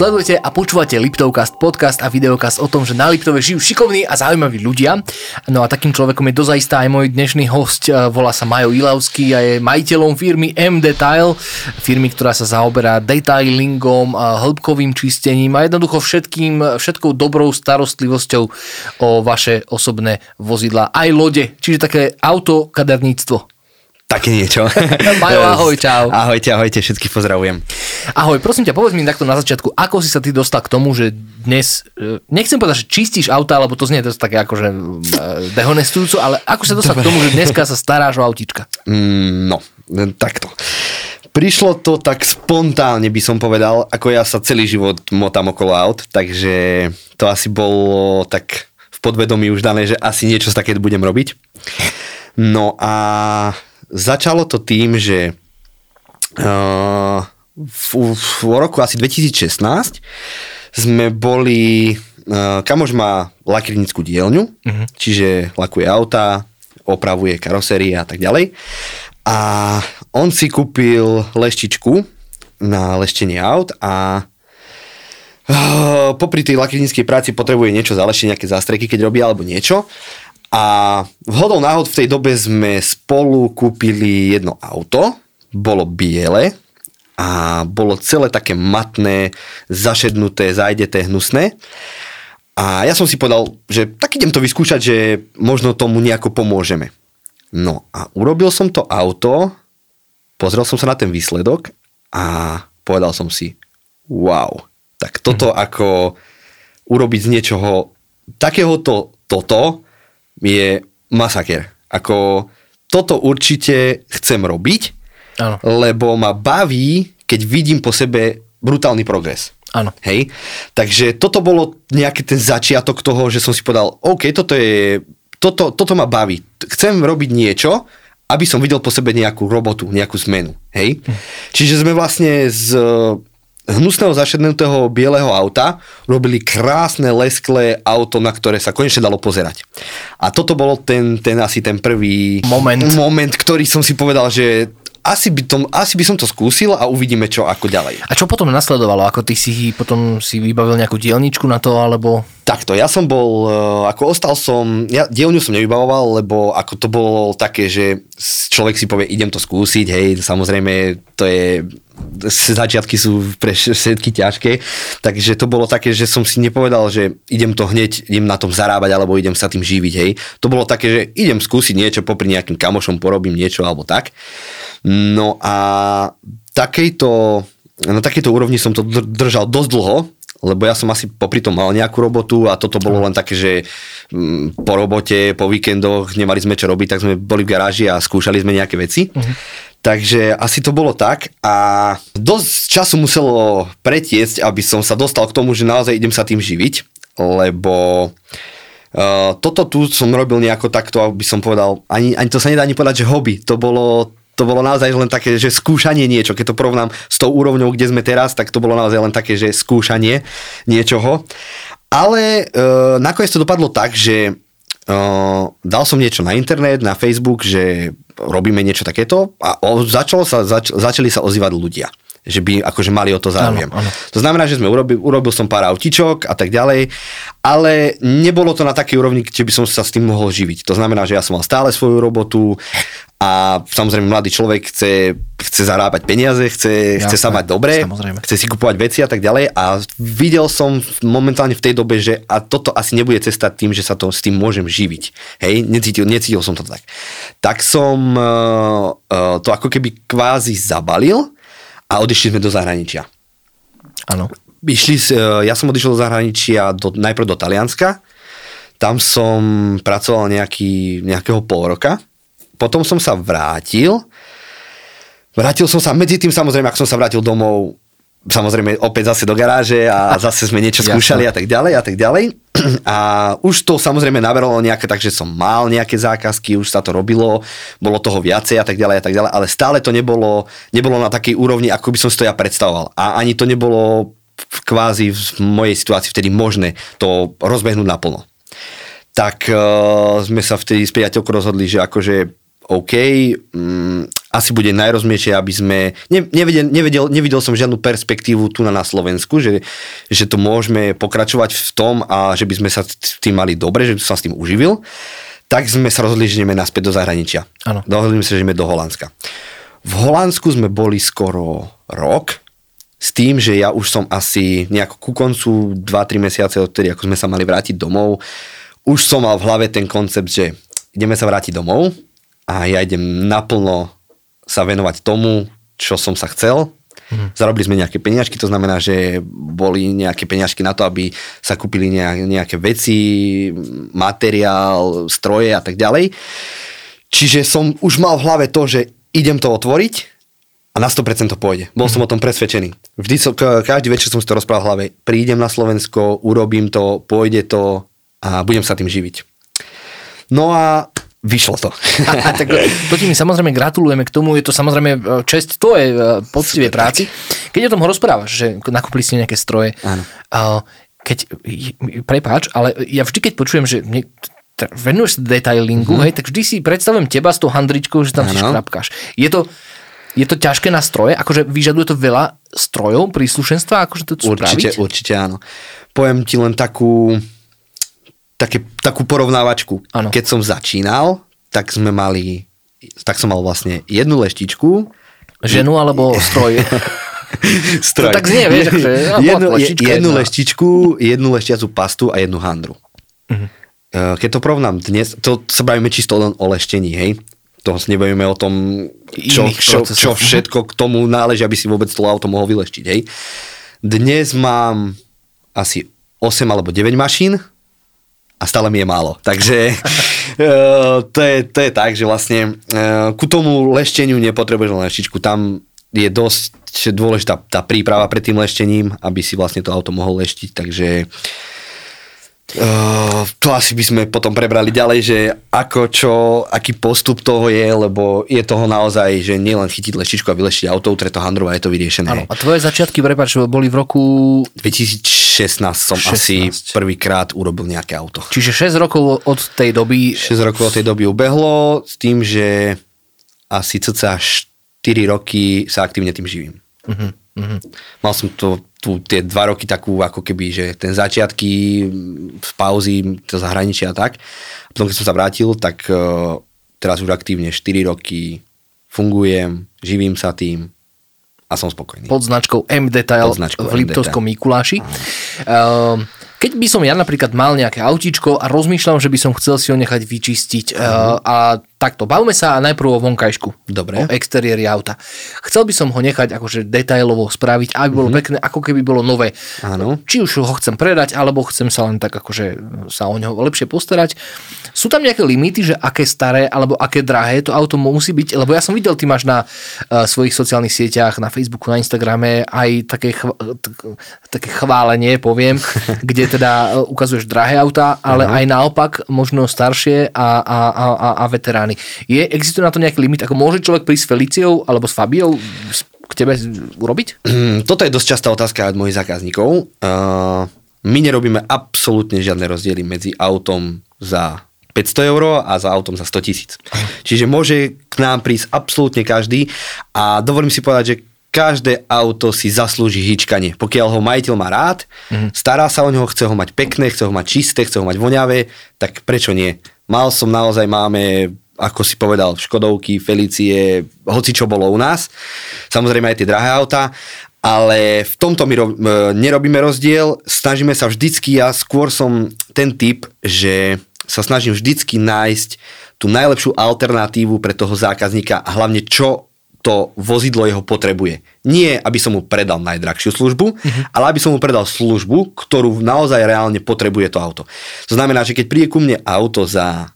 Sledujete a počúvate Liptovcast, podcast a videokast o tom, že na Liptove žijú šikovní a zaujímaví ľudia. No a takým človekom je dozajistá aj môj dnešný host, e, volá sa Majo Ilavský a je majiteľom firmy M-Detail, firmy, ktorá sa zaoberá detailingom, hĺbkovým čistením a jednoducho všetkým, všetkou dobrou starostlivosťou o vaše osobné vozidla, aj lode, čiže také autokaderníctvo. Také niečo. Majo, ahoj, čau. Ahojte, ahojte, všetkých pozdravujem. Ahoj, prosím ťa, povedz mi takto na začiatku, ako si sa ty dostal k tomu, že dnes, e, nechcem povedať, že čistíš auta, lebo to znie to také akože e, dehonestujúco, ale ako sa dostal Dobre. k tomu, že dneska sa staráš o autička? Mm, no, takto. Prišlo to tak spontánne, by som povedal, ako ja sa celý život motám okolo aut, takže to asi bolo tak v podvedomí už dané, že asi niečo také budem robiť. No a Začalo to tým, že uh, v, v roku asi 2016 sme boli, uh, kamož má lakrinickú dielňu, uh-huh. čiže lakuje auta, opravuje karosérie a tak ďalej. A on si kúpil leštičku na leštenie aut a uh, popri tej lakrinickej práci potrebuje niečo zaleštiť, nejaké zástreky, keď robí alebo niečo. A vhodou náhod v tej dobe sme spolu kúpili jedno auto, bolo biele a bolo celé také matné, zašednuté, zajdeté, hnusné. A ja som si povedal, že tak idem to vyskúšať, že možno tomu nejako pomôžeme. No a urobil som to auto, pozrel som sa na ten výsledok a povedal som si, wow, tak toto mm-hmm. ako urobiť z niečoho takéhoto toto, je masaker. Ako toto určite chcem robiť, ano. lebo ma baví, keď vidím po sebe brutálny progres. Áno. Hej? Takže toto bolo nejaký ten začiatok toho, že som si povedal, OK, toto je, toto, toto ma baví. Chcem robiť niečo, aby som videl po sebe nejakú robotu, nejakú zmenu. Hej? Hm. Čiže sme vlastne z hnusného zašednutého bieleho auta robili krásne lesklé auto, na ktoré sa konečne dalo pozerať. A toto bolo ten, ten asi ten prvý moment. moment, ktorý som si povedal, že asi by, tom, asi by som to skúsil a uvidíme, čo ako ďalej. A čo potom nasledovalo? Ako ty si potom si vybavil nejakú dielničku na to, alebo... Takto, ja som bol, e, ako ostal som, ja dielňu som nevybavoval, lebo ako to bolo také, že človek si povie, idem to skúsiť, hej, samozrejme, to je začiatky sú pre všetky ťažké, takže to bolo také, že som si nepovedal, že idem to hneď, idem na tom zarábať alebo idem sa tým živiť, hej. To bolo také, že idem skúsiť niečo, popri nejakým kamošom porobím niečo alebo tak. No a takejto, na takejto úrovni som to držal dosť dlho, lebo ja som asi popri tom mal nejakú robotu a toto bolo len také, že mm, po robote, po víkendoch nemali sme čo robiť, tak sme boli v garáži a skúšali sme nejaké veci. Uh-huh. Takže asi to bolo tak a dosť času muselo pretiecť, aby som sa dostal k tomu, že naozaj idem sa tým živiť, lebo uh, toto tu som robil nejako takto, aby som povedal, ani, ani to sa nedá ani povedať, že hobby, to bolo to bolo naozaj len také, že skúšanie niečo. Keď to porovnám s tou úrovňou, kde sme teraz, tak to bolo naozaj len také, že skúšanie niečoho. Ale e, nakoniec to dopadlo tak, že Uh, dal som niečo na internet, na Facebook, že robíme niečo takéto a o, začalo sa, zač, začali sa ozývať ľudia že by akože mali o to záujem. To znamená, že sme urobil, urobil som pár autičok a tak ďalej, ale nebolo to na takej úrovni, kde by som sa s tým mohol živiť. To znamená, že ja som mal stále svoju robotu a samozrejme mladý človek chce, chce zarábať peniaze, chce, Jasne, chce sa mať dobre, samozrejme. chce si kupovať veci a tak ďalej a videl som momentálne v tej dobe, že a toto asi nebude cesta tým, že sa to s tým môžem živiť. Hej, necítil, necítil som to tak. Tak som uh, uh, to ako keby kvázi zabalil a odišli sme do zahraničia. Áno. Išli, e, ja som odišiel do zahraničia do, najprv do Talianska, tam som pracoval nejaký, nejakého pol roka, potom som sa vrátil, vrátil som sa, medzi tým samozrejme, ak som sa vrátil domov, samozrejme opäť zase do garáže a zase sme niečo skúšali a tak ďalej a tak ďalej. A už to samozrejme naberalo nejaké, takže som mal nejaké zákazky, už sa to robilo, bolo toho viacej a tak ďalej a tak ďalej, ale stále to nebolo, nebolo na takej úrovni, ako by som si to ja predstavoval. A ani to nebolo kvázi v mojej situácii vtedy možné to rozbehnúť naplno. Tak uh, sme sa vtedy s priateľkou rozhodli, že akože OK, um, asi bude najrozumnejšie, aby sme... Ne, nevedel, nevedel, nevidel som žiadnu perspektívu tu na, na Slovensku, že, že to môžeme pokračovať v tom a že by sme sa s tým mali dobre, že by som sa s tým uživil. Tak sme sa rozhodli, že ideme naspäť do zahraničia. Áno. Dohodli sme sa, že ideme do Holandska. V Holandsku sme boli skoro rok, s tým, že ja už som asi nejako ku koncu 2-3 mesiace odtedy, ako sme sa mali vrátiť domov, už som mal v hlave ten koncept, že ideme sa vrátiť domov a ja idem naplno sa venovať tomu, čo som sa chcel. Hmm. Zarobili sme nejaké peniažky, to znamená, že boli nejaké peniažky na to, aby sa kúpili nejaké veci, materiál, stroje a tak ďalej. Čiže som už mal v hlave to, že idem to otvoriť a na 100% to pôjde. Bol som o tom presvedčený. Vždy som, každý večer som si to rozprával v hlave. Prídem na Slovensko, urobím to, pôjde to a budem sa tým živiť. No a vyšlo to. tak to ti my samozrejme gratulujeme k tomu, je to samozrejme e, čest tvoje poctivej práci. Keď o tom rozprávaš, že nakúpili ste nejaké stroje, Áno. keď, prepáč, ale ja vždy keď počujem, že venuješ sa detailingu, mm-hmm. hej, tak vždy si predstavujem teba s tou handričkou, že tam ano. si škrapkáš. Je to, je to ťažké na stroje? Akože vyžaduje to veľa strojov, príslušenstva? Akože to určite, spraviť? určite áno. Poviem ti len takú, také, takú porovnávačku. Ano. Keď som začínal, tak sme mali, tak som mal vlastne jednu leštičku. Ženu alebo stroj? stroj. To tak znie, vieš, akože, jednu, leštička, jednu leštičku, jednu leštiacu pastu a jednu handru. Uh-huh. Keď to porovnám dnes, to sa bavíme čisto len o leštení, hej to nebudeme o tom, čo, čo, čo všetko k tomu náleží, aby si vôbec to auto mohol vyleštiť. Hej. Dnes mám asi 8 alebo 9 mašín a stále mi je málo. Takže uh, to, je, to je tak, že vlastne uh, ku tomu lešteniu nepotrebuješ len leštičku. Tam je dosť dôležitá tá príprava pred tým leštením, aby si vlastne to auto mohol leštiť. Takže Uh, to asi by sme potom prebrali ďalej, že ako čo, aký postup toho je, lebo je toho naozaj, že nielen chytiť leštičku a vyleštiť auto, treto handrova je to vyriešené. Ano, a tvoje začiatky, prepáč, boli v roku... 2016 som 16. asi prvýkrát urobil nejaké auto. Čiže 6 rokov od tej doby... 6 rokov od tej doby ubehlo s tým, že asi cca 4 roky sa aktívne tým živím. Uh-huh. Uh-huh. Mal som to tu tie dva roky takú ako keby, že ten začiatky v pauzy, to zahraničia a tak. A potom, keď som sa vrátil, tak uh, teraz už aktívne 4 roky fungujem, živím sa tým a som spokojný. Pod značkou M-Detail v Liptovskom Mikuláši. Uh, keď by som ja napríklad mal nejaké autíčko a rozmýšľam, že by som chcel si ho nechať vyčistiť uh, a takto, bavme sa najprv o vonkajšku. Dobre. O exteriéri auta. Chcel by som ho nechať akože detailovo spraviť, aby bolo mm-hmm. pekné, ako keby bolo nové. Áno. Či už ho chcem predať, alebo chcem sa len tak akože sa o neho lepšie postarať. Sú tam nejaké limity, že aké staré alebo aké drahé to auto musí byť? Lebo ja som videl, ty máš na uh, svojich sociálnych sieťach, na Facebooku, na Instagrame aj také, chv- také chválenie, poviem, kde teda e, ukazuješ drahé auta, ale uh-huh. aj naopak možno staršie a, a, a, a veterány. Je, existuje na to nejaký limit? Ako môže človek prísť s Feliciou alebo s Fabiou k tebe urobiť? Toto je dosť častá otázka od mojich zákazníkov. Uh, my nerobíme absolútne žiadne rozdiely medzi autom za 500 eur a za autom za 100 tisíc. Čiže môže k nám prísť absolútne každý a dovolím si povedať, že každé auto si zaslúži hýčkanie. Pokiaľ ho majiteľ má rád, mm-hmm. stará sa o neho, chce ho mať pekné, chce ho mať čisté, chce ho mať voňavé, tak prečo nie? Mal som naozaj, máme, ako si povedal, Škodovky, Felicie, hoci čo bolo u nás. Samozrejme aj tie drahé auta, ale v tomto my ro- nerobíme rozdiel. Snažíme sa vždycky, ja skôr som ten typ, že sa snažím vždycky nájsť tú najlepšiu alternatívu pre toho zákazníka a hlavne čo to vozidlo jeho potrebuje. Nie, aby som mu predal najdrahšiu službu, uh-huh. ale aby som mu predal službu, ktorú naozaj reálne potrebuje to auto. To znamená, že keď príde ku mne auto za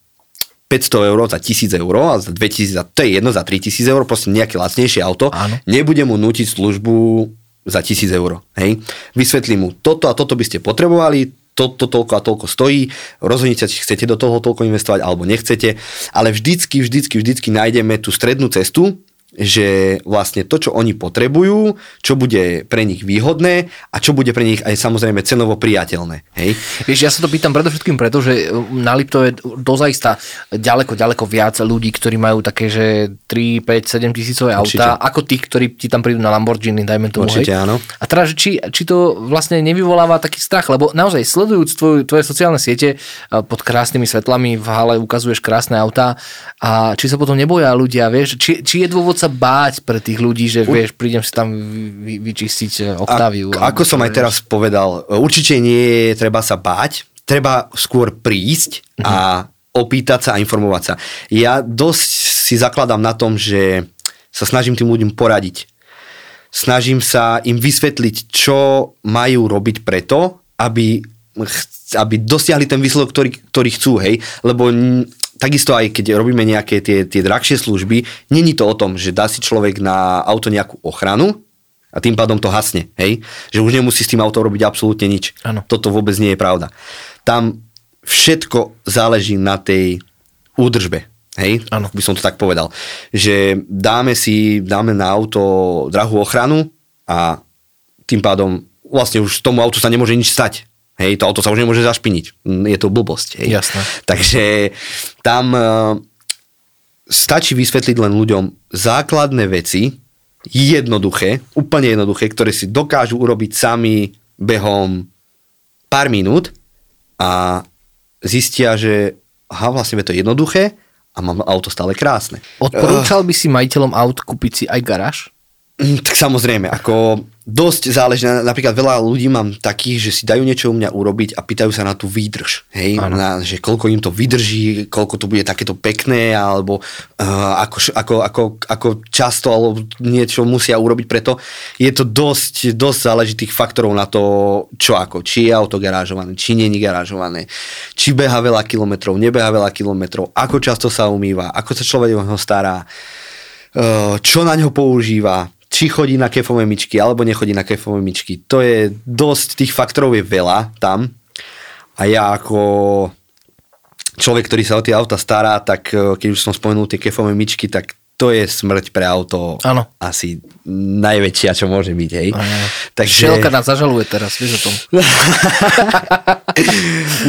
500 eur, za 1000 eur a za 2000, to je jedno, za 3000 eur, proste nejaké lacnejšie auto, Áno. nebudem mu nútiť službu za 1000 eur. Hej? Vysvetlím mu, toto a toto by ste potrebovali, toto to, toľko a toľko stojí, rozhodnite, či chcete do toho toľko investovať alebo nechcete, ale vždycky, vždycky, vždycky nájdeme tú strednú cestu, že vlastne to, čo oni potrebujú, čo bude pre nich výhodné a čo bude pre nich aj samozrejme cenovo priateľné. Hej? Vieš, ja sa to pýtam predovšetkým preto, že na Liptove dozaista ďaleko, ďaleko viac ľudí, ktorí majú také, že 3, 5, 7 tisícové auta, ako tí, ktorí ti tam prídu na Lamborghini, dajme tomu. Určite, hej. áno. A teraz, či, či to vlastne nevyvoláva taký strach, lebo naozaj sledujúc tvoje, tvoje sociálne siete eh, pod krásnymi svetlami v hale ukazuješ krásne autá a či sa potom neboja ľudia, vieš, či, či je dôvod sa báť pre tých ľudí, že vieš, prídem si tam vy, vyčistiť eh, Octaviu. A, ako som aj teraz povedal, určite nie je treba sa báť, treba skôr prísť uh-huh. a opýtať sa a informovať sa. Ja dosť si zakladám na tom, že sa snažím tým ľuďom poradiť. Snažím sa im vysvetliť, čo majú robiť preto, aby, aby dosiahli ten výsledok, ktorý, ktorý chcú, hej. Lebo takisto aj keď robíme nejaké tie, tie drahšie služby, není to o tom, že dá si človek na auto nejakú ochranu a tým pádom to hasne, hej? Že už nemusí s tým autom robiť absolútne nič. Ano. Toto vôbec nie je pravda. Tam všetko záleží na tej údržbe. Hej, ano. by som to tak povedal. Že dáme si, dáme na auto drahú ochranu a tým pádom vlastne už tomu autu sa nemôže nič stať. Hej, to auto sa už nemôže zašpiniť. Je to blbosť. Hej. Jasné. Takže tam uh, stačí vysvetliť len ľuďom základné veci, jednoduché, úplne jednoduché, ktoré si dokážu urobiť sami behom pár minút a zistia, že aha, vlastne je to jednoduché a mám auto stále krásne. Odporúčal by si majiteľom aut kúpiť si aj garáž? Mm, tak samozrejme, ako dosť záleží, napríklad veľa ľudí mám takých, že si dajú niečo u mňa urobiť a pýtajú sa na tú výdrž, hej, na, že koľko im to vydrží, koľko to bude takéto pekné, alebo uh, ako, ako, ako, ako často, alebo niečo musia urobiť preto. Je to dosť, dosť záleží tých faktorov na to, čo ako, či je auto garážované, či je garážované, či beha veľa kilometrov, nebeha veľa kilometrov, ako často sa umýva, ako sa človek o neho stará, uh, čo na ňo používa, či chodí na kefové myčky, alebo nechodí na kefové myčky. To je dosť, tých faktorov je veľa tam. A ja ako človek, ktorý sa o tie auta stará, tak e, keď už som spomenul tie kefové myčky, tak to je smrť pre auto ano. asi najväčšia, čo môže byť, hej. Takže... Šelka nás zažaluje teraz, vieš o tom.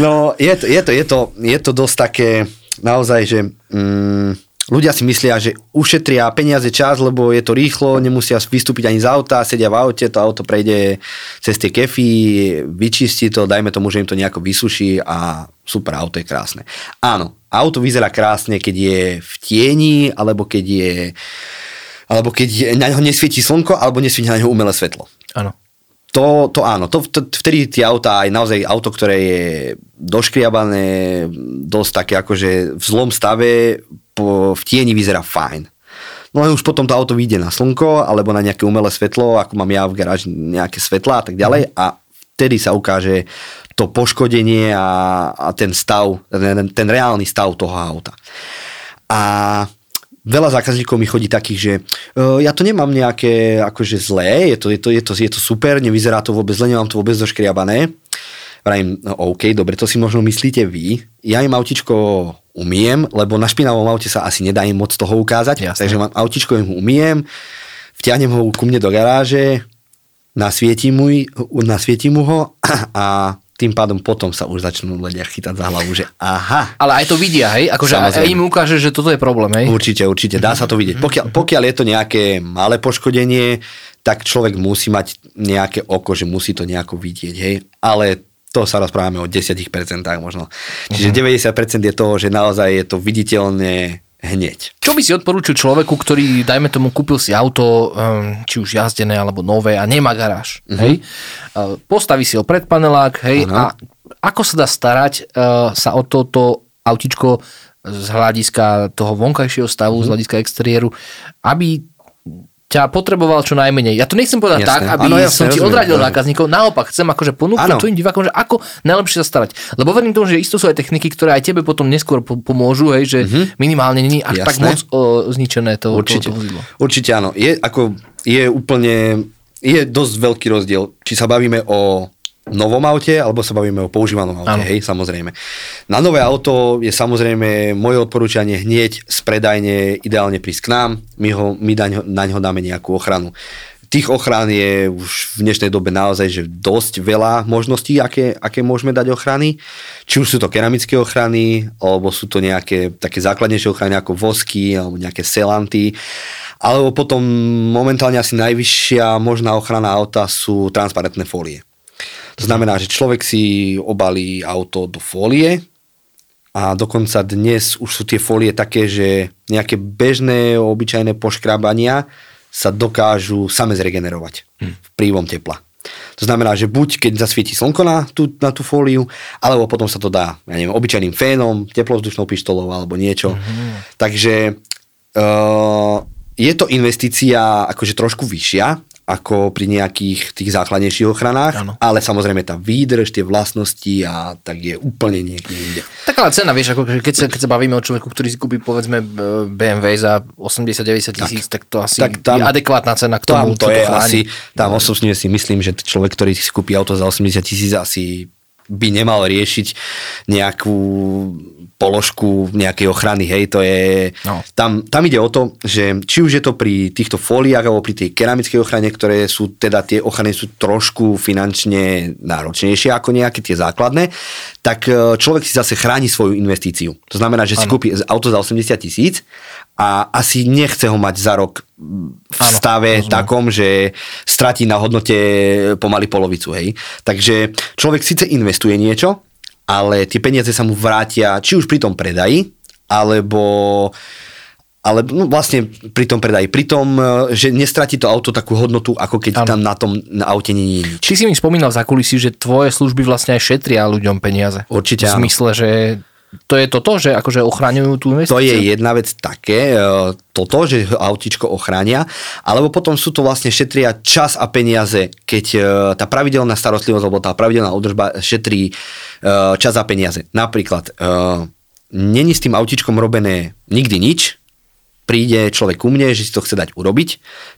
no, je to, je to, je to, je to dosť také, naozaj, že mm, ľudia si myslia, že ušetria peniaze čas, lebo je to rýchlo, nemusia vystúpiť ani z auta, sedia v aute, to auto prejde cez tie kefy, vyčistí to, dajme tomu, že im to nejako vysuší a super, auto je krásne. Áno, auto vyzerá krásne, keď je v tieni, alebo keď je alebo keď na ňo nesvieti slnko, alebo nesvieti na ňo umelé svetlo. Áno. To, to áno, to, to, vtedy tie autá, aj naozaj auto, ktoré je doškriabané, dosť také akože v zlom stave, v tieni vyzerá fajn. No len už potom to auto vyjde na slnko alebo na nejaké umelé svetlo, ako mám ja v garáži nejaké svetla a tak ďalej a vtedy sa ukáže to poškodenie a, a ten stav, ten, ten reálny stav toho auta. A veľa zákazníkov mi chodí takých, že uh, ja to nemám nejaké akože zlé, je to, je, to, je, to, je to super, nevyzerá to vôbec zle, nemám to vôbec zoškriabané. Vrajím, no OK, dobre, to si možno myslíte vy. Ja im autičko umiem, lebo na špinavom aute sa asi nedá im moc toho ukázať. Jasne. Takže mám autičko, im umiem, vtiahnem ho ku mne do garáže, nasvietím mu, nasvietím mu ho a tým pádom potom sa už začnú ľudia chytať za hlavu, že aha. Ale aj to vidia, hej? Akože aj im ukáže, že toto je problém, hej? Určite, určite, dá sa to vidieť. Pokiaľ, pokiaľ je to nejaké malé poškodenie, tak človek musí mať nejaké oko, že musí to nejako vidieť, hej? Ale to sa rozprávame o 10% možno. Čiže uh-huh. Mhm. 90% je toho, že naozaj je to viditeľne hneď. Čo by si odporúčil človeku, ktorý, dajme tomu, kúpil si auto, um, či už jazdené alebo nové a nemá garáž, uh-huh. hej? Postaví si ho pred panelák, hej, uh-huh. a ako sa dá starať uh, sa o toto autičko z hľadiska toho vonkajšieho stavu, uh-huh. z hľadiska exteriéru, aby ťa potreboval čo najmenej. Ja to nechcem povedať jasne. tak, aby ano, jasne, som ti odradil rozumiem. zákazníkov. Naopak, chcem akože ponúknuť tvojim divákom, že ako najlepšie sa starať. Lebo verím tomu, že isto sú aj techniky, ktoré aj tebe potom neskôr pomôžu, hej, že mm-hmm. minimálne není až jasne. tak moc o, zničené to, Určite. to, to vozidlo. Určite áno. Je, ako, je úplne, je dosť veľký rozdiel, či sa bavíme o novom aute, alebo sa bavíme o používanom aute, Áno. hej, samozrejme. Na nové auto je samozrejme moje odporúčanie hneď z predajne ideálne prísť k nám, my, ho, my daň, na ňo dáme nejakú ochranu. Tých ochrán je už v dnešnej dobe naozaj že dosť veľa možností, aké, aké môžeme dať ochrany. Či už sú to keramické ochrany, alebo sú to nejaké také základnejšie ochrany ako vosky, alebo nejaké selanty. Alebo potom momentálne asi najvyššia možná ochrana auta sú transparentné fólie. To znamená, že človek si obalí auto do fólie a dokonca dnes už sú tie fólie také, že nejaké bežné, obyčajné poškrabania sa dokážu same zregenerovať v prívom tepla. To znamená, že buď keď zasvieti slnko na tú, na tú fóliu, alebo potom sa to dá, ja neviem, obyčajným fénom, teplovzdušnou pištolou alebo niečo. Takže uh, je to investícia akože trošku vyššia, ako pri nejakých tých základnejších ochranách, Áno. ale samozrejme tá výdrž, tie vlastnosti a tak je úplne niekde inde. Tak ale cena, vieš, ako keď sa, keď sa bavíme o človeku, ktorý si kúpi povedzme BMW za 80-90 tisíc, tak, to asi Tak tam- je adekvátna cena k Tam tomu, to čo je chráni. asi, tam osobne si myslím, že človek, ktorý si kúpi auto za 80 tisíc asi by nemal riešiť nejakú položku nejakej ochrany, hej, to je, No. tam, tam ide o to, že či už je to pri týchto fóliách alebo pri tej keramickej ochrane, ktoré sú, teda tie ochrany sú trošku finančne náročnejšie ako nejaké tie základné, tak e, človek si zase chráni svoju investíciu. To znamená, že si Áno. kúpi auto za 80 tisíc a asi nechce ho mať za rok v Áno, stave rozumiem. takom, že stratí na hodnote pomaly polovicu, hej. Takže človek síce investuje niečo, ale tie peniaze sa mu vrátia či už pri tom predaji, alebo ale no vlastne pri tom predaji, pri tom, e, že nestratí to auto takú hodnotu, ako keď Áno. tam na tom na aute nie je nič. Ty si mi spomínal za kulisy, že tvoje služby vlastne aj šetria ľuďom peniaze. Určite V áno. zmysle, že to je toto, že akože ochraňujú tú investíciu? To je jedna vec také, e, toto, že autičko ochránia, alebo potom sú to vlastne šetria čas a peniaze, keď e, tá pravidelná starostlivosť alebo tá pravidelná údržba šetrí e, čas a peniaze. Napríklad, není s tým autičkom robené nikdy nič, príde človek ku mne, že si to chce dať urobiť,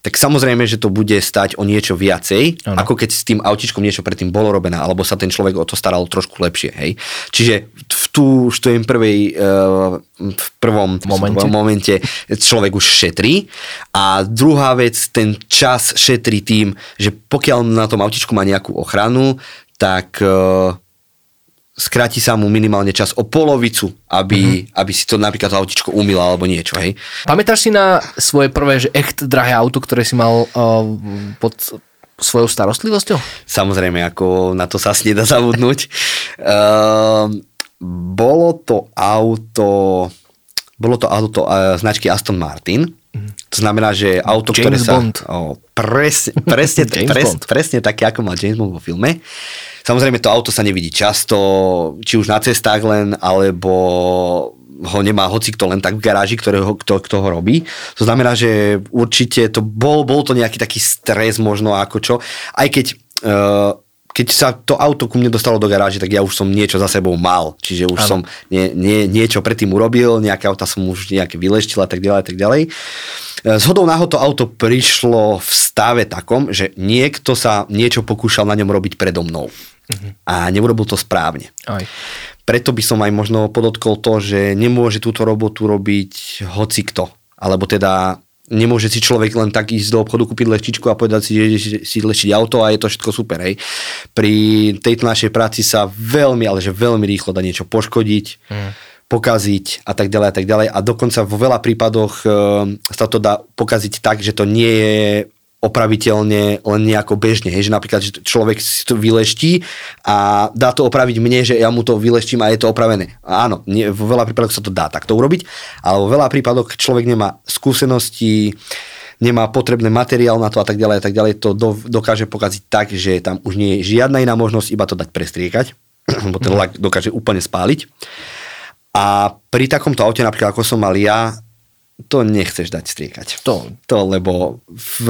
tak samozrejme, že to bude stať o niečo viacej, Áno. ako keď s tým autičkom niečo predtým bolo robené, alebo sa ten človek o to staral trošku lepšie. Hej. Čiže v tú, v tej prvej, eh, v prvom Momente. momente človek už šetrí a druhá vec, ten čas šetrí tým, že pokiaľ na tom autičku má nejakú ochranu, tak eh, skráti sa mu minimálne čas o polovicu, aby, Mhm. aby si to napríklad to autičko umýla alebo niečo, hej. Pamätáš si na svoje prvé, že echt drahé auto, ktoré si mal uh, pod svojou starostlivosťou? Samozrejme, ako na to sa asi nedá zabudnúť. Ehm, bolo to auto, bolo to auto eh, značky Aston Martin. To znamená, že auto, James ktoré sa... Bond. O, presne, presne, James pres, Bond. presne také, ako mal James Bond vo filme. Samozrejme, to auto sa nevidí často, či už na cestách len, alebo ho nemá hoci kto len tak v garáži, ktorého, kto, kto ho robí. To znamená, že určite to bol, bol to nejaký taký stres možno ako čo. Aj keď uh, keď sa to auto ku mne dostalo do garáže, tak ja už som niečo za sebou mal. Čiže už Áno. som nie, nie, niečo predtým urobil, nejaké auta som už nejaké vyleštil a tak ďalej a tak ďalej. E, Zhodou náhod to auto prišlo v stave takom, že niekto sa niečo pokúšal na ňom robiť predo mnou. A neurobil to správne. Aj. Preto by som aj možno podotkol to, že nemôže túto robotu robiť hoci kto. Alebo teda nemôže si človek len tak ísť do obchodu, kúpiť leštičku a povedať si, že ide si leštiť auto a je to všetko super. Hej. Pri tejto našej práci sa veľmi, ale že veľmi rýchlo dá niečo poškodiť, Mm. pokaziť a tak ďalej a tak ďalej. A dokonca vo veľa prípadoch e, sa to dá pokaziť tak, že to nie je opraviteľne len nejako bežne, že napríklad že človek si to vyleští a dá to opraviť mne, že ja mu to vyleštím a je to opravené. Áno, nie, vo veľa prípadoch sa to dá takto urobiť, ale vo veľa prípadoch človek nemá skúsenosti, nemá potrebný materiál na to a tak ďalej a tak ďalej, to do, dokáže pokaziť tak, že tam už nie je žiadna iná možnosť, iba to dať prestriekať, lebo ten lak dokáže úplne spáliť. A pri takomto aute, napríklad ako som mal ja, to nechceš dať striekať. To. To, lebo v,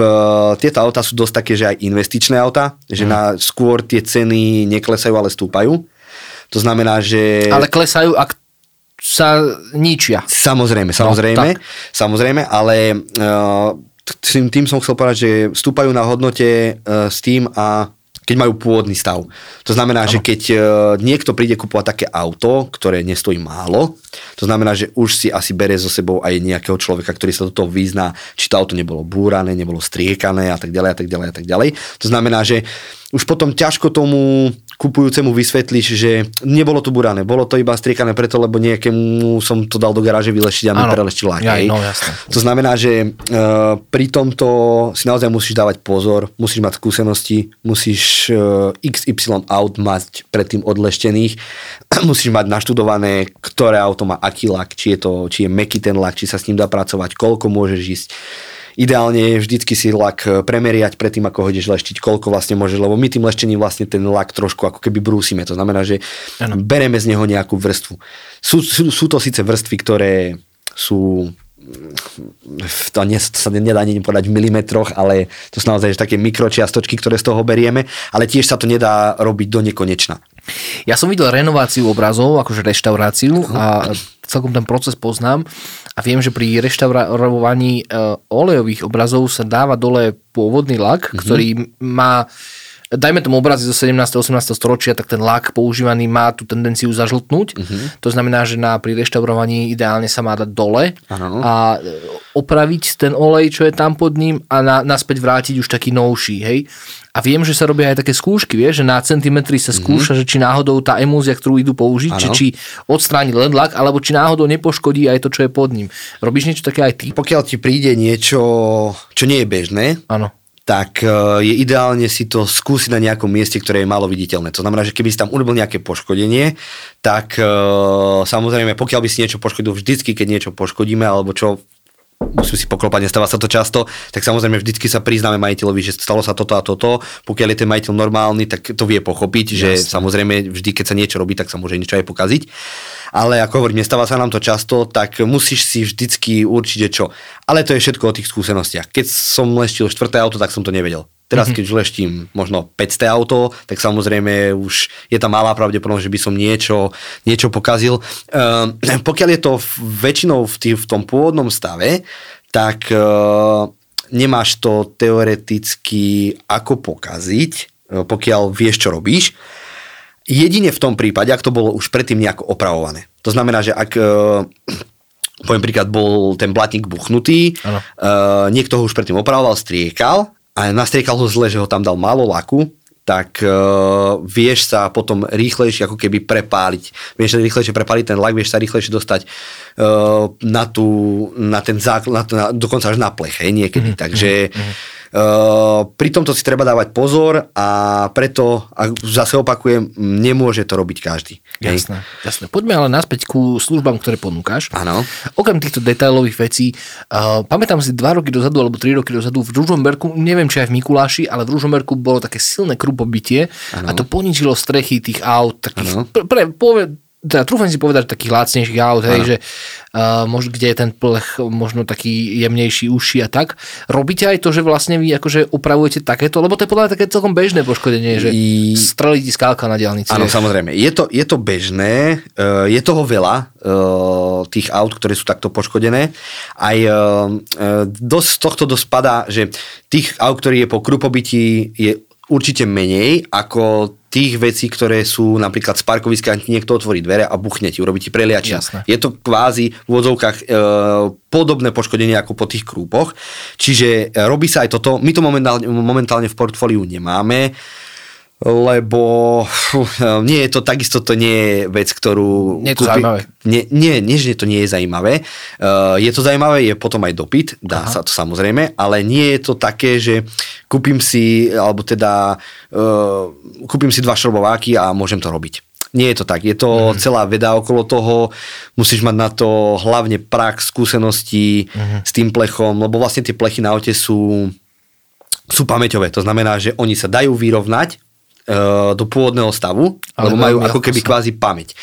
tieto auta sú dosť také, že aj investičné auta, že na, skôr tie ceny neklesajú, ale stúpajú. To znamená, že... Ale klesajú, ak sa ničia. Samozrejme, samozrejme, tak. samozrejme, ale uh, tým, tým som chcel povedať, že stúpajú na hodnote uh, s tým a keď majú pôvodný stav. To znamená, ano. že keď uh, niekto príde kupovať také auto, ktoré nestojí málo, to znamená, že už si asi bere so sebou aj nejakého človeka, ktorý sa do toho vyzná, či to auto nebolo búrané, nebolo striekané a tak ďalej a tak ďalej a tak ďalej. To znamená, že už potom ťažko tomu kupujúcemu vysvetlíš, že nebolo to burané, bolo to iba striekané preto, lebo nejakému som to dal do garáže vylešiť a mi preleštil lak. Ja, no, jasne. To znamená, že uh, pri tomto si naozaj musíš dávať pozor, musíš mať skúsenosti, musíš e, XY aut mať predtým odleštených, musíš mať naštudované, ktoré auto má aký lak, či je, to, či je meký ten lak, či sa s ním dá pracovať, koľko môžeš ísť Ideálne je vždycky si lak e, premeriať predtým, ako ho ideš leštiť, koľko vlastne môže, lebo my tým leštením vlastne ten lak trošku ako keby brúsime. To znamená, že ano. bereme z neho nejakú vrstvu. Sú, sú, sú to síce vrstvy, ktoré sú to nie, sa nedá ani povedať v milimetroch, ale to sú naozaj také mikročiastočky, ktoré z toho berieme, ale tiež sa to nedá robiť do nekonečna. Ja som videl renováciu obrazov, akože reštauráciu a celkom ten proces poznám a viem, že pri reštaurovaní uh, olejových obrazov sa dáva dole pôvodný lak, mm-hmm. ktorý má dajme tomu obrazy zo 17. 18. storočia, tak ten lak používaný má tú tendenciu zažltnúť. Uh-huh. To znamená, že na, pri reštaurovaní ideálne sa má dať dole ano. a e, opraviť ten olej, čo je tam pod ním a na, naspäť vrátiť už taký novší, hej. A viem, že sa robia aj také skúšky, vieš, že na centimetri sa skúša, mm-hmm. že či náhodou tá emúzia, ktorú idú použiť, či, či odstráni len lak, alebo či náhodou nepoškodí aj to, čo je pod ním. Robíš niečo také aj ty? Pokiaľ ti príde niečo, čo nie je bežné, Áno tak e, je ideálne si to skúsiť na nejakom mieste, ktoré je malo viditeľné. To znamená, že keby si tam urobil nejaké poškodenie, tak e, samozrejme, pokiaľ by si niečo poškodil vždycky, keď niečo poškodíme, alebo čo musím si poklopať, nestáva sa to často, tak samozrejme vždycky sa priznáme majiteľovi, že stalo sa toto a toto. Pokiaľ je ten majiteľ normálny, tak to vie pochopiť, Jasne. že samozrejme vždy, keď sa niečo robí, tak sa môže niečo aj pokaziť. Ale ako hovorím, nestáva sa nám to často, tak musíš si vždycky určiť, čo. Ale to je všetko o tých skúsenostiach. Keď som leštil štvrté auto, tak som to nevedel. Teraz, mm-hmm. keď leštím možno 500 auto, tak samozrejme už je tam malá pravdepodobnosť, že by som niečo, niečo pokazil. Uh, pokiaľ je to väčšinou v, tý, v tom pôvodnom stave, tak uh, nemáš to teoreticky ako pokaziť, uh, pokiaľ vieš, čo robíš. Jedine v tom prípade, ak to bolo už predtým nejako opravované. To znamená, že ak... Uh, poviem príklad, bol ten blatník buchnutý, uh, niekto ho už predtým opravoval, striekal a nastriekal ho zle, že ho tam dal málo laku, tak uh, vieš sa potom rýchlejšie ako keby prepáliť. Vieš sa rýchlejšie prepáliť ten lak, vieš sa rýchlejšie dostať uh, na, tú, na ten základ, na, na, dokonca až na pleche niekedy. Mm-hmm. Takže mm-hmm pri tomto si treba dávať pozor a preto, ak zase opakujem, nemôže to robiť každý. Jasné, jasné. Poďme ale naspäť ku službám, ktoré ponúkaš. Áno. Okrem týchto detailových vecí, uh, pamätám si dva roky dozadu, alebo tri roky dozadu v Ružomberku, neviem či aj v Mikuláši, ale v Ružomberku bolo také silné krupobytie a to poničilo strechy tých aut, takých, pre, pre, pove, teda trúfam si povedať, že takých lácnejších aut, hej, že uh, možno, kde je ten plech možno taký jemnejší, uši a tak. Robíte aj to, že vlastne vy akože upravujete takéto, lebo to je podľa také celkom bežné poškodenie, že I... strelí ti skálka na diálnici. Áno, samozrejme. Je to, je to bežné, uh, je toho veľa, uh, tých aut, ktoré sú takto poškodené. Aj uh, dosť z tohto dospada, že tých aut, ktorý je po krupobytí, je určite menej ako tých vecí, ktoré sú napríklad z parkoviska, niekto otvorí dvere a buchne ti, urobí ti preliačia. Je to kvázi v úvodzovkách e, podobné poškodenie ako po tých krúpoch. Čiže e, robí sa aj toto. My to momentálne, momentálne v portfóliu nemáme lebo fú, nie je to, takisto to nie je vec, ktorú... Nie je to kúpi, zaujímavé. Nie, nie, nie, že to nie je zaujímavé. Uh, je to zaujímavé, je potom aj dopyt, dá Aha. sa to samozrejme, ale nie je to také, že kúpim si, alebo teda uh, kúpim si dva šrobováky a môžem to robiť. Nie je to tak, je to mm. celá veda okolo toho, musíš mať na to hlavne prax, skúsenosti mm. s tým plechom, lebo vlastne tie plechy na aute sú, sú pamäťové, to znamená, že oni sa dajú vyrovnať, do pôvodného stavu, Ale lebo majú ako keby kvázi pamäť.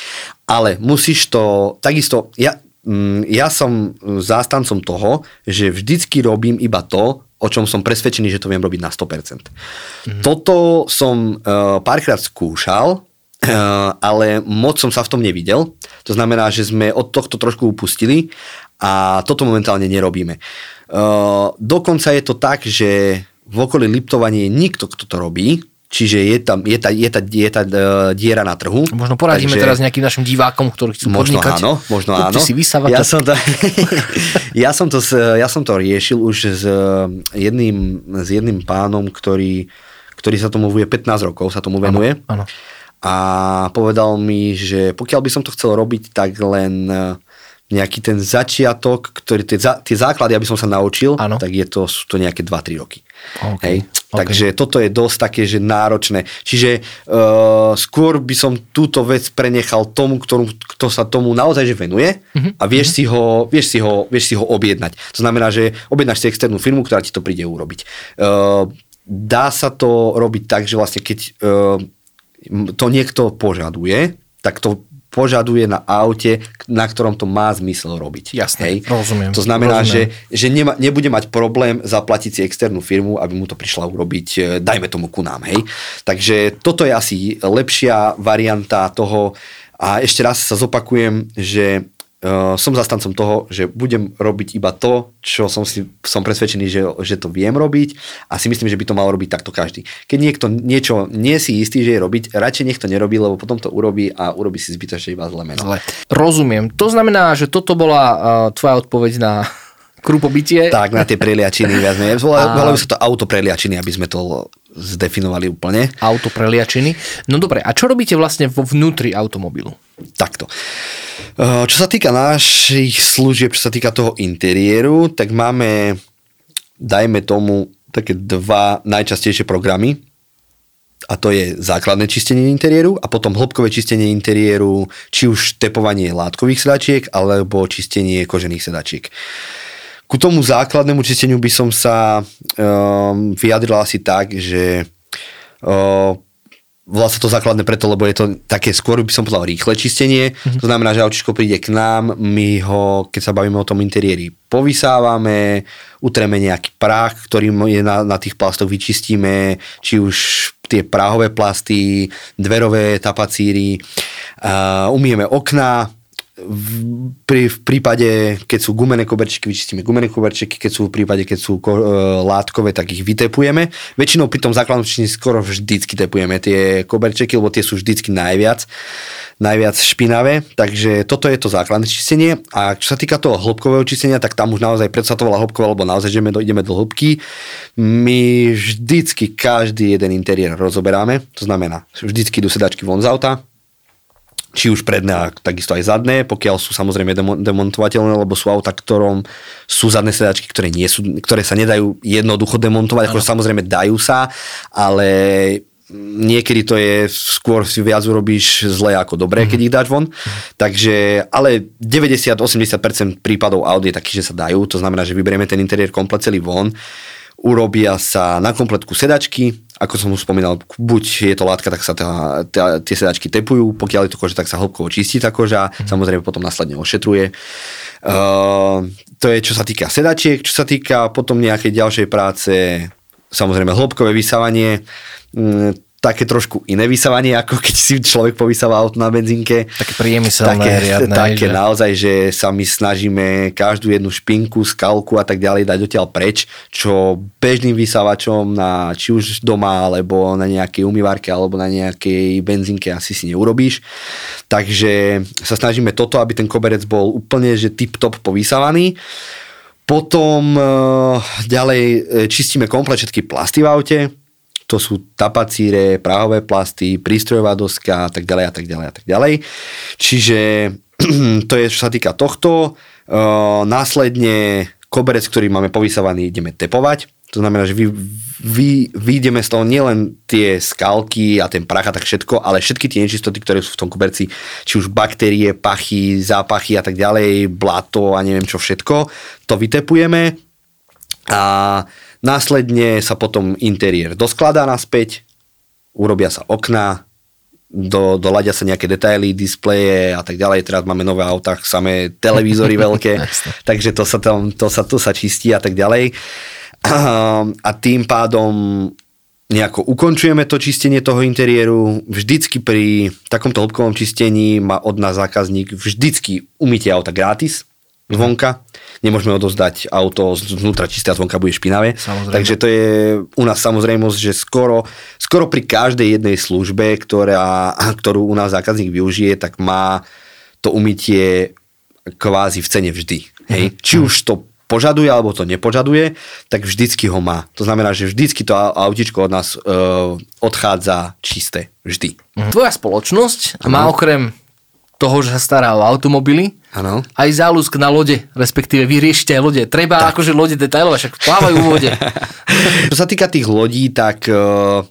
Ale musíš to, takisto, ja, mm, ja som zástancom toho, že vždycky robím iba to, o čom som presvedčený, že to viem robiť na 100%. Mm-hmm. Toto som uh, párkrát skúšal, uh, ale moc som sa v tom nevidel. To znamená, že sme od tohto trošku upustili a toto momentálne nerobíme. Uh, dokonca je to tak, že v okolí Liptova nie je nikto, kto to robí, čiže je tam, je tá, je tá, je tá uh, diera na trhu. Možno poradíme takže, teraz nejakým našim divákom, ktorí chcú Možno podnikať. áno, možno Kúpte áno. si vysavač. Ja som, to, ja, som to, ja som to riešil už s eh, jedným, s jedným pánom, ktorý, ktorý sa tomu venuje 15 rokov, sa tomu venuje. Áno. A povedal mi, že pokiaľ by som to chcel robiť, tak len eh, nejaký ten začiatok, ktorý tie, tie základy, aby som sa naučil, Áno. tak je to, sú to nejaké 2-3 roky. OK, Hej? OK. Takže toto je dosť také, že náročné. Čiže uh, skôr by som túto vec prenechal tomu, ktorú, kto sa tomu naozaj že venuje Mhm, a vieš, si ho, vieš, si ho, vieš si ho objednať. To znamená, že objednáš si externú firmu, ktorá ti to príde urobiť. Uh, dá sa to robiť tak, že vlastne keď uh, to niekto požaduje, tak to požaduje na aute, na ktorom to má zmysel robiť. Jasné, rozumiem, To znamená, rozumiem. že že nema, nebude mať problém zaplatiť si externú firmu, aby mu to prišla urobiť, e, dajme tomu ku nám, hej. Takže toto je asi lepšia varianta toho a ešte raz sa zopakujem, že uh, som zastancom toho, že budem robiť iba to, čo som, si, som presvedčený, že, že to viem robiť a si myslím, že by to mal robiť takto každý. Keď niekto niečo nie si istý, že je robiť, radšej nech to nerobí, lebo potom to urobí a urobí si zbytočne iba zle meno. Zle. Rozumiem. To znamená, že toto bola uh, tvoja odpoveď na krupobytie. Tak, na tie preliačiny viac menej. Volalo by sa to auto preliačiny, aby sme to zdefinovali úplne. Auto preliačiny. No dobre, a čo robíte vlastne vo vnútri automobilu? Takto. Eh, Čo sa týka našich služieb, čo sa týka toho interiéru, tak máme, dajme tomu, také dva najčastejšie programy. A to je základné čistenie interiéru a potom hĺbkové čistenie interiéru, či už tepovanie látkových sedačiek alebo čistenie kožených sedačiek. Ku tomu základnému čisteniu by som sa um, vyjadril asi tak, že uh, volá sa to základné preto, lebo je to také skôr by som povedal rýchle čistenie. Mm-hmm. To znamená, že autičko príde k nám, my ho, keď sa bavíme o tom interiéri, povysávame, utreme nejaký prach, ktorý je na, na tých plastoch, vyčistíme, či už tie práhové plasty, dverové tapacíry, uh, umieme okná, v, pri, v prípade, keď sú gumené koberčeky, vyčistíme gumené koberčeky, keď sú v prípade, keď sú ko, e, látkové, tak ich vytepujeme. Väčšinou pri tom základnom činení skoro vždycky tepujeme tie koberčeky, lebo tie sú vždycky najviac, najviac špinavé. Takže toto je to základné čistenie. A čo sa týka toho hĺbkového čistenia, tak tam už naozaj predsa to volá lebo naozaj že do, ideme do hĺbky. My vždycky každý jeden interiér rozoberáme. To znamená, vždycky idú sedačky von z auta, či už predné a takisto aj zadné, pokiaľ sú samozrejme demo- demontovateľné, lebo sú auta, ktorom sú zadné sedačky, ktoré, nie sú, ktoré sa nedajú jednoducho demontovať, akože samozrejme dajú sa, ale niekedy to je skôr si viac urobíš zle ako dobre, keď ich dáš von. Takže, ale 90-80% prípadov aut je takých, že sa dajú, to znamená, že vyberieme ten interiér komplet celý von, urobia sa na kompletku sedačky, ako som už spomínal, buď je to látka, tak sa tá, tá, tie sedačky tepujú, pokiaľ je to koža, tak sa hĺbkovo čistí tá koža, mm. samozrejme potom následne ošetruje. Uh, to je čo sa týka sedačiek, čo sa týka potom nejakej ďalšej práce, samozrejme hĺbkové vysávanie, mm, také trošku iné vysávanie, ako keď si človek povysáva auto na benzínke. Také priemyselné, také, riadne, také že- naozaj, že sa my snažíme každú jednu špinku, skalku a tak ďalej dať odtiaľ preč, čo bežným vysávačom na či už doma, alebo na nejakej umývárke, alebo na nejakej benzínke asi si neurobíš. Takže sa snažíme toto, aby ten koberec bol úplne že tip-top povysávaný. Potom e, ďalej e, čistíme komplet všetky plasty v aute, to sú tapacíre, práhové plasty, prístrojová doska a tak ďalej a tak ďalej a tak ďalej. Čiže to je, čo sa týka tohto. E, následne koberec, ktorý máme povysávaný, ideme tepovať. To znamená, že vy, vy, vyjdeme z toho nielen tie skalky a ten prach a tak všetko, ale všetky tie nečistoty, ktoré sú v tom koberci, či už baktérie, pachy, zápachy a tak ďalej, blato a neviem čo všetko, to vytepujeme a následne sa potom interiér doskladá naspäť, urobia sa okná, do, doladia sa nejaké detaily, displeje a tak ďalej. Teraz máme nové autá, samé televízory veľké, takže to sa, tam, to, sa, to sa čistí a tak ďalej. A tým pádom nejako ukončujeme to čistenie toho interiéru. Vždycky pri takomto hĺbkovom čistení má od nás zákazník vždycky umytie auta gratis. Zvonka. Nemôžeme odozdať auto znútra čisté a zvonka bude špinavé. Samozrejme. Takže to je u nás samozrejmosť, že skoro, skoro pri každej jednej službe, ktorá, ktorú u nás zákazník využije, tak má to umytie kvázi v cene vždy. Hej? Či už to požaduje alebo to nepožaduje, tak vždycky ho má. To znamená, že vždycky to autíčko od nás uh, odchádza čisté. Vždy. Tvoja spoločnosť má okrem toho, že sa stará o automobily, Áno. aj záľusk na lode, respektíve vy riešite aj lode. Treba tak. akože lode detailovať, však plávajú v vode. Čo sa týka tých lodí, tak uh,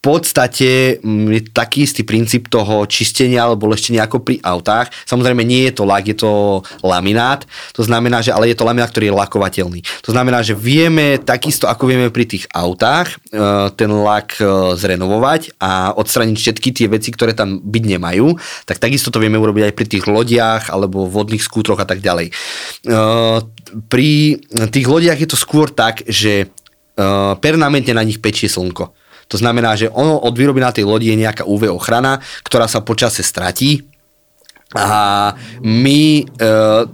podstate mm, je taký istý princíp toho čistenia alebo leštenia ako pri autách. Samozrejme nie je to lak, je to laminát. To znamená, že ale je to laminát, ktorý je lakovateľný. To znamená, že vieme takisto ako vieme pri tých autách e, ten lak e, zrenovovať a odstraniť všetky tie veci, ktoré tam byť nemajú, tak takisto to vieme urobiť aj pri tých lodiach alebo vodných skútroch a tak ďalej. E, Pri tých lodiach je to skôr tak, že permanentne na nich pečie slnko. To znamená, že ono od výroby na tej lodi je nejaká UV ochrana, ktorá sa počase stratí a my e,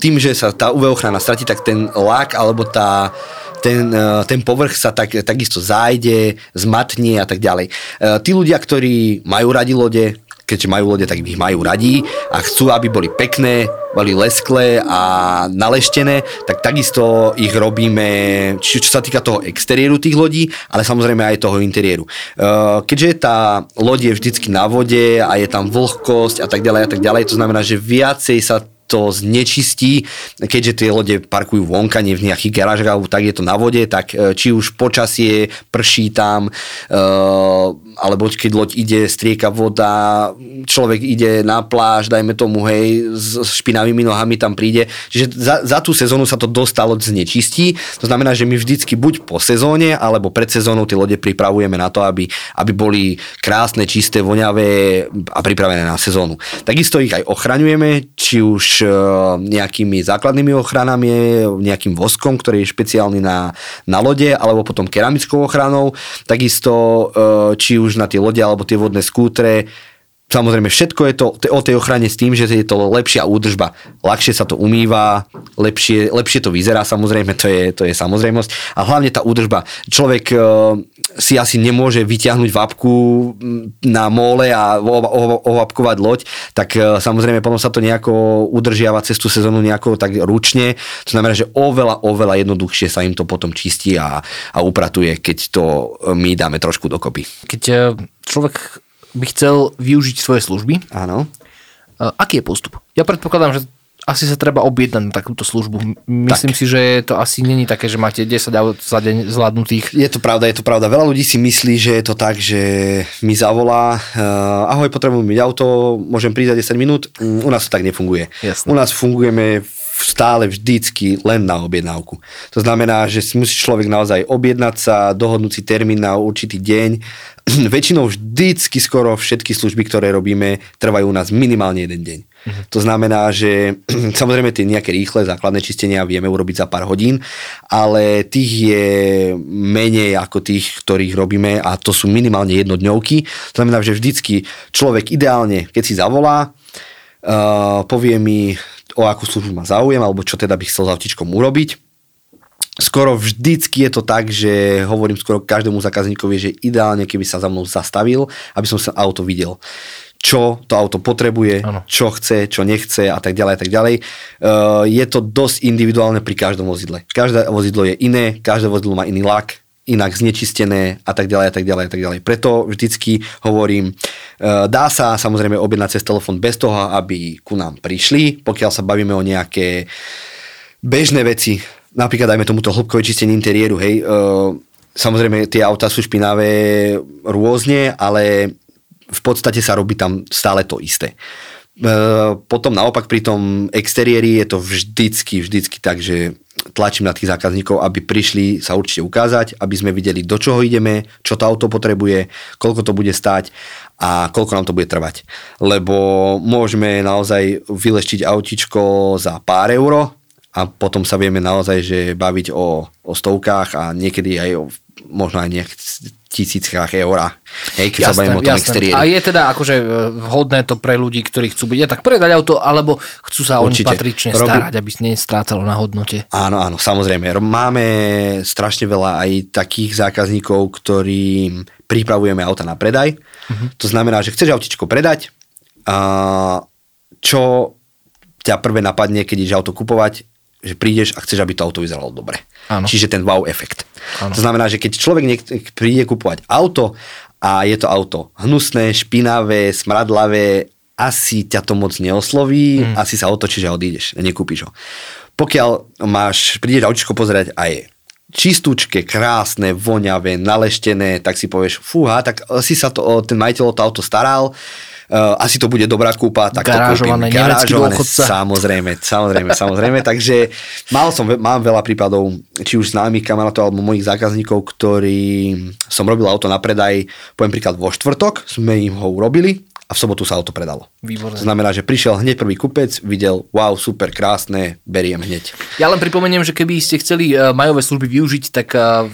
tým, že sa tá UV ochrana stratí, tak ten lak alebo tá, ten, e, ten povrch sa tak, takisto zájde, zmatnie a tak ďalej. E, tí ľudia, ktorí majú radi lode, keďže majú lode, tak ich majú radi a chcú, aby boli pekné, boli lesklé a naleštené, tak takisto ich robíme, či, čo sa týka toho exteriéru tých lodí, ale samozrejme aj toho interiéru. Keďže tá loď je vždycky na vode a je tam vlhkosť a tak ďalej a tak ďalej, to znamená, že viacej sa to znečistí, keďže tie lode parkujú vonka, nie v nejakých garážach, tak je to na vode, tak e, či už počasie prší tam, e, alebo keď loď ide, strieka voda, človek ide na pláž, dajme tomu, hej, s špinavými nohami tam príde. Čiže za, za tú sezónu sa to dosť loď znečistí. To znamená, že my vždycky buď po sezóne, alebo pred sezónou tie lode pripravujeme na to, aby, aby boli krásne, čisté, voňavé a pripravené na sezónu. Takisto ich aj ochraňujeme, či už E, nejakými základnými ochranami, nejakým voskom, ktorý je špeciálny na, na lode, alebo potom keramickou ochranou. Takisto e, či už na tie lode alebo tie vodné skútre Samozrejme, všetko je to o tej ochrane s tým, že je to lepšia údržba. Ľahšie sa to umýva, lepšie, lepšie to vyzerá, samozrejme, to je, to je samozrejmosť. A hlavne tá údržba. Človek e, si asi nemôže vyťahnuť vapku na mole a ovapkovať loď, tak e, samozrejme potom sa to nejako udržiava cez tú sezónu nejako tak ručne. To znamená, že oveľa, oveľa jednoduchšie sa im to potom čistí a, a upratuje, keď to my dáme trošku dokopy. Keď e, človek by chcel využiť svoje služby, Áno. aký je postup? Ja predpokladám, že asi sa treba objednať na takúto službu. Myslím tak. si, že to asi není také, že máte 10 aut za deň zvládnutých. Je to pravda, je to pravda. Veľa ľudí si myslí, že je to tak, že mi zavolá, uh, ahoj, potrebujem mať auto, môžem prísť za 10 minút. U nás to tak nefunguje. Jasne. U nás fungujeme stále vždycky len na objednávku. To znamená, že si musí človek naozaj objednať sa, dohodnúť si termín na určitý deň. Väčšinou vždycky skoro všetky služby, ktoré robíme, trvajú u nás minimálne jeden deň. Uh-huh. To znamená, že samozrejme tie nejaké rýchle základné čistenia vieme urobiť za pár hodín, ale tých je menej ako tých, ktorých robíme a to sú minimálne jednodňovky. To znamená, že vždycky človek ideálne, keď si zavolá, uh, povie mi, o akú službu má záujem, alebo čo teda by chcel s autičkom urobiť. Skoro vždycky je to tak, že hovorím skoro každému zákazníkovi, že ideálne, keby sa za mnou zastavil, aby som sa auto videl čo to auto potrebuje, ano. čo chce, čo nechce a tak ďalej a tak ďalej. Uh, je to dosť individuálne pri každom vozidle. Každé vozidlo je iné, každé vozidlo má iný lak, inak znečistené a tak ďalej a tak ďalej a tak ďalej. Preto vždycky hovorím, uh, dá sa samozrejme objednať cez telefón bez toho, aby ku nám prišli, pokiaľ sa bavíme o nejaké bežné veci, napríklad dajme tomuto hĺbkové čistenie interiéru, hej, uh, samozrejme tie auta sú špinavé rôzne, ale v podstate sa robí tam stále to isté. E, potom naopak pri tom exteriéri je to vždycky, vždycky tak, že tlačím na tých zákazníkov, aby prišli sa určite ukázať, aby sme videli, do čoho ideme, čo to auto potrebuje, koľko to bude stať a koľko nám to bude trvať. Lebo môžeme naozaj vyleštiť autičko za pár euro a potom sa vieme naozaj že baviť o, o stovkách a niekedy aj o možno aj nejak tisíckach eur. Hej, keď jasné, sa bavíme o tom exteriéri. A je teda akože e, vhodné to pre ľudí, ktorí chcú byť ja tak predať auto, alebo chcú sa o patrične Robi... starať, aby nestrácalo na hodnote. Áno, áno, samozrejme. Máme strašne veľa aj takých zákazníkov, ktorým pripravujeme auta na predaj. Uh-huh. To znamená, že chceš autičko predať, a čo ťa prvé napadne, keď ideš auto kupovať, že prídeš a chceš, aby to auto vyzeralo dobre. Áno. Čiže ten wow efekt. Áno. To znamená, že keď človek niek- príde kupovať auto a je to auto hnusné, špinavé, smradlavé, asi ťa to moc neosloví, mm. asi sa otočíš a odídeš, nekúpiš ho. Pokiaľ máš, prídeš autičko pozerať a je čistúčke, krásne, voňavé, naleštené, tak si povieš, fúha, tak si sa to, ten majiteľ o to auto staral, Uh, asi to bude dobrá kúpa, tak Garážované, to kúpim. Garážované, samozrejme, samozrejme, samozrejme. Takže mal som, mám veľa prípadov, či už známych kamarátov alebo mojich zákazníkov, ktorí som robil auto na predaj, poviem príklad vo štvrtok, sme im ho urobili a v sobotu sa auto predalo. Výborné. Znamená, že prišiel hneď prvý kupec, videl, wow, super, krásne, beriem hneď. Ja len pripomeniem, že keby ste chceli uh, majové služby využiť, tak uh,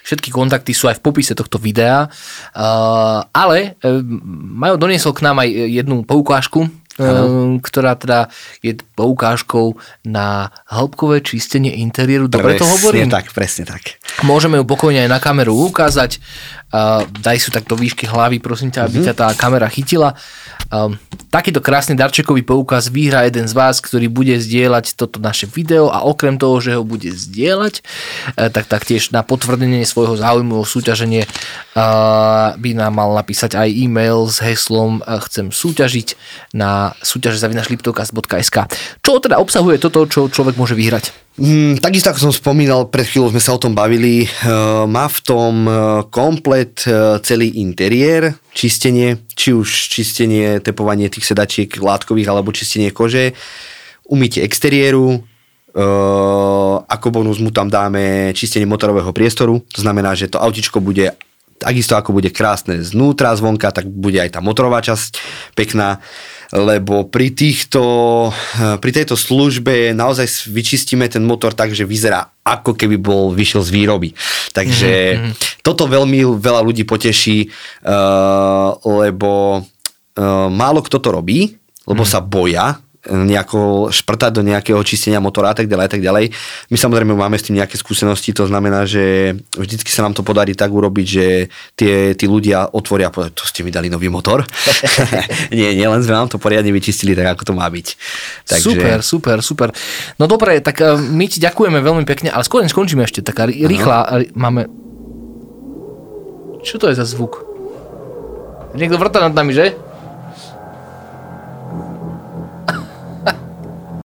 všetky kontakty sú aj v popise tohto videa. Uh, ale Majo doniesol k nám aj jednu poukážku, ano. ktorá teda je poukážkou na hĺbkové čistenie interiéru. Dobre presne to hovorím? tak, presne tak. Môžeme ju pokojne aj na kameru ukázať. Uh, daj si tak do výšky hlavy, prosím ťa, aby mm-hmm. ťa tá kamera chytila. Um, takýto krásny darčekový poukaz vyhrá jeden z vás, ktorý bude zdieľať toto naše video a okrem toho, že ho bude zdieľať, uh, tak taktiež na potvrdenie svojho záujmu o súťaženie uh, by nám mal napísať aj e-mail s heslom uh, chcem súťažiť na súťaže zavinašliptokast.sk. Čo teda obsahuje toto, čo človek môže vyhrať? Mm, takisto ako som spomínal, pred chvíľou sme sa o tom bavili, uh, má v tom uh, komplet uh, celý interiér, čistenie, či už čistenie, tepovanie tých sedačiek látkových alebo čistenie kože, umytie exteriéru, uh, ako bonus mu tam dáme čistenie motorového priestoru, to znamená, že to autičko bude takisto ako bude krásne znútra, zvonka, tak bude aj tá motorová časť pekná lebo pri týchto, eh, pri tejto službe naozaj vyčistíme ten motor tak, že vyzerá ako keby bol vyšiel z výroby. Takže mm-hmm. toto veľmi veľa ľudí poteší, uh, lebo uh, málo kto to robí, lebo mm. sa boja, nejako šprtať do nejakého čistenia motora a tak ďalej a tak ďalej. My samozrejme máme s tým nejaké skúsenosti, to znamená, že vždycky sa nám to podarí tak urobiť, že tie, tí ľudia otvoria povedať, to ste mi dali nový motor. nie, nie, len sme nám to poriadne vyčistili tak, ako to má byť. Takže... Super, super, super. No dobre, tak eh, my ti ďakujeme veľmi pekne, ale skôr skončíme ešte, taká rýchla, máme... Čo to je za zvuk? Niekto vrta nad nami, že?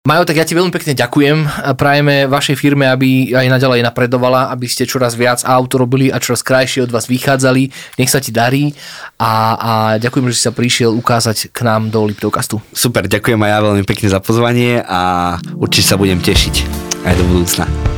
Majo, tak ja ti veľmi pekne ďakujem. Prajeme vašej firme, aby aj naďalej napredovala, aby ste čoraz viac aut robili a čoraz krajšie od vás vychádzali. Nech sa ti darí a, a ďakujem, že si sa prišiel ukázať k nám do Liptovkastu. Super, ďakujem aj ja veľmi pekne za pozvanie a určite sa budem tešiť aj do budúcna.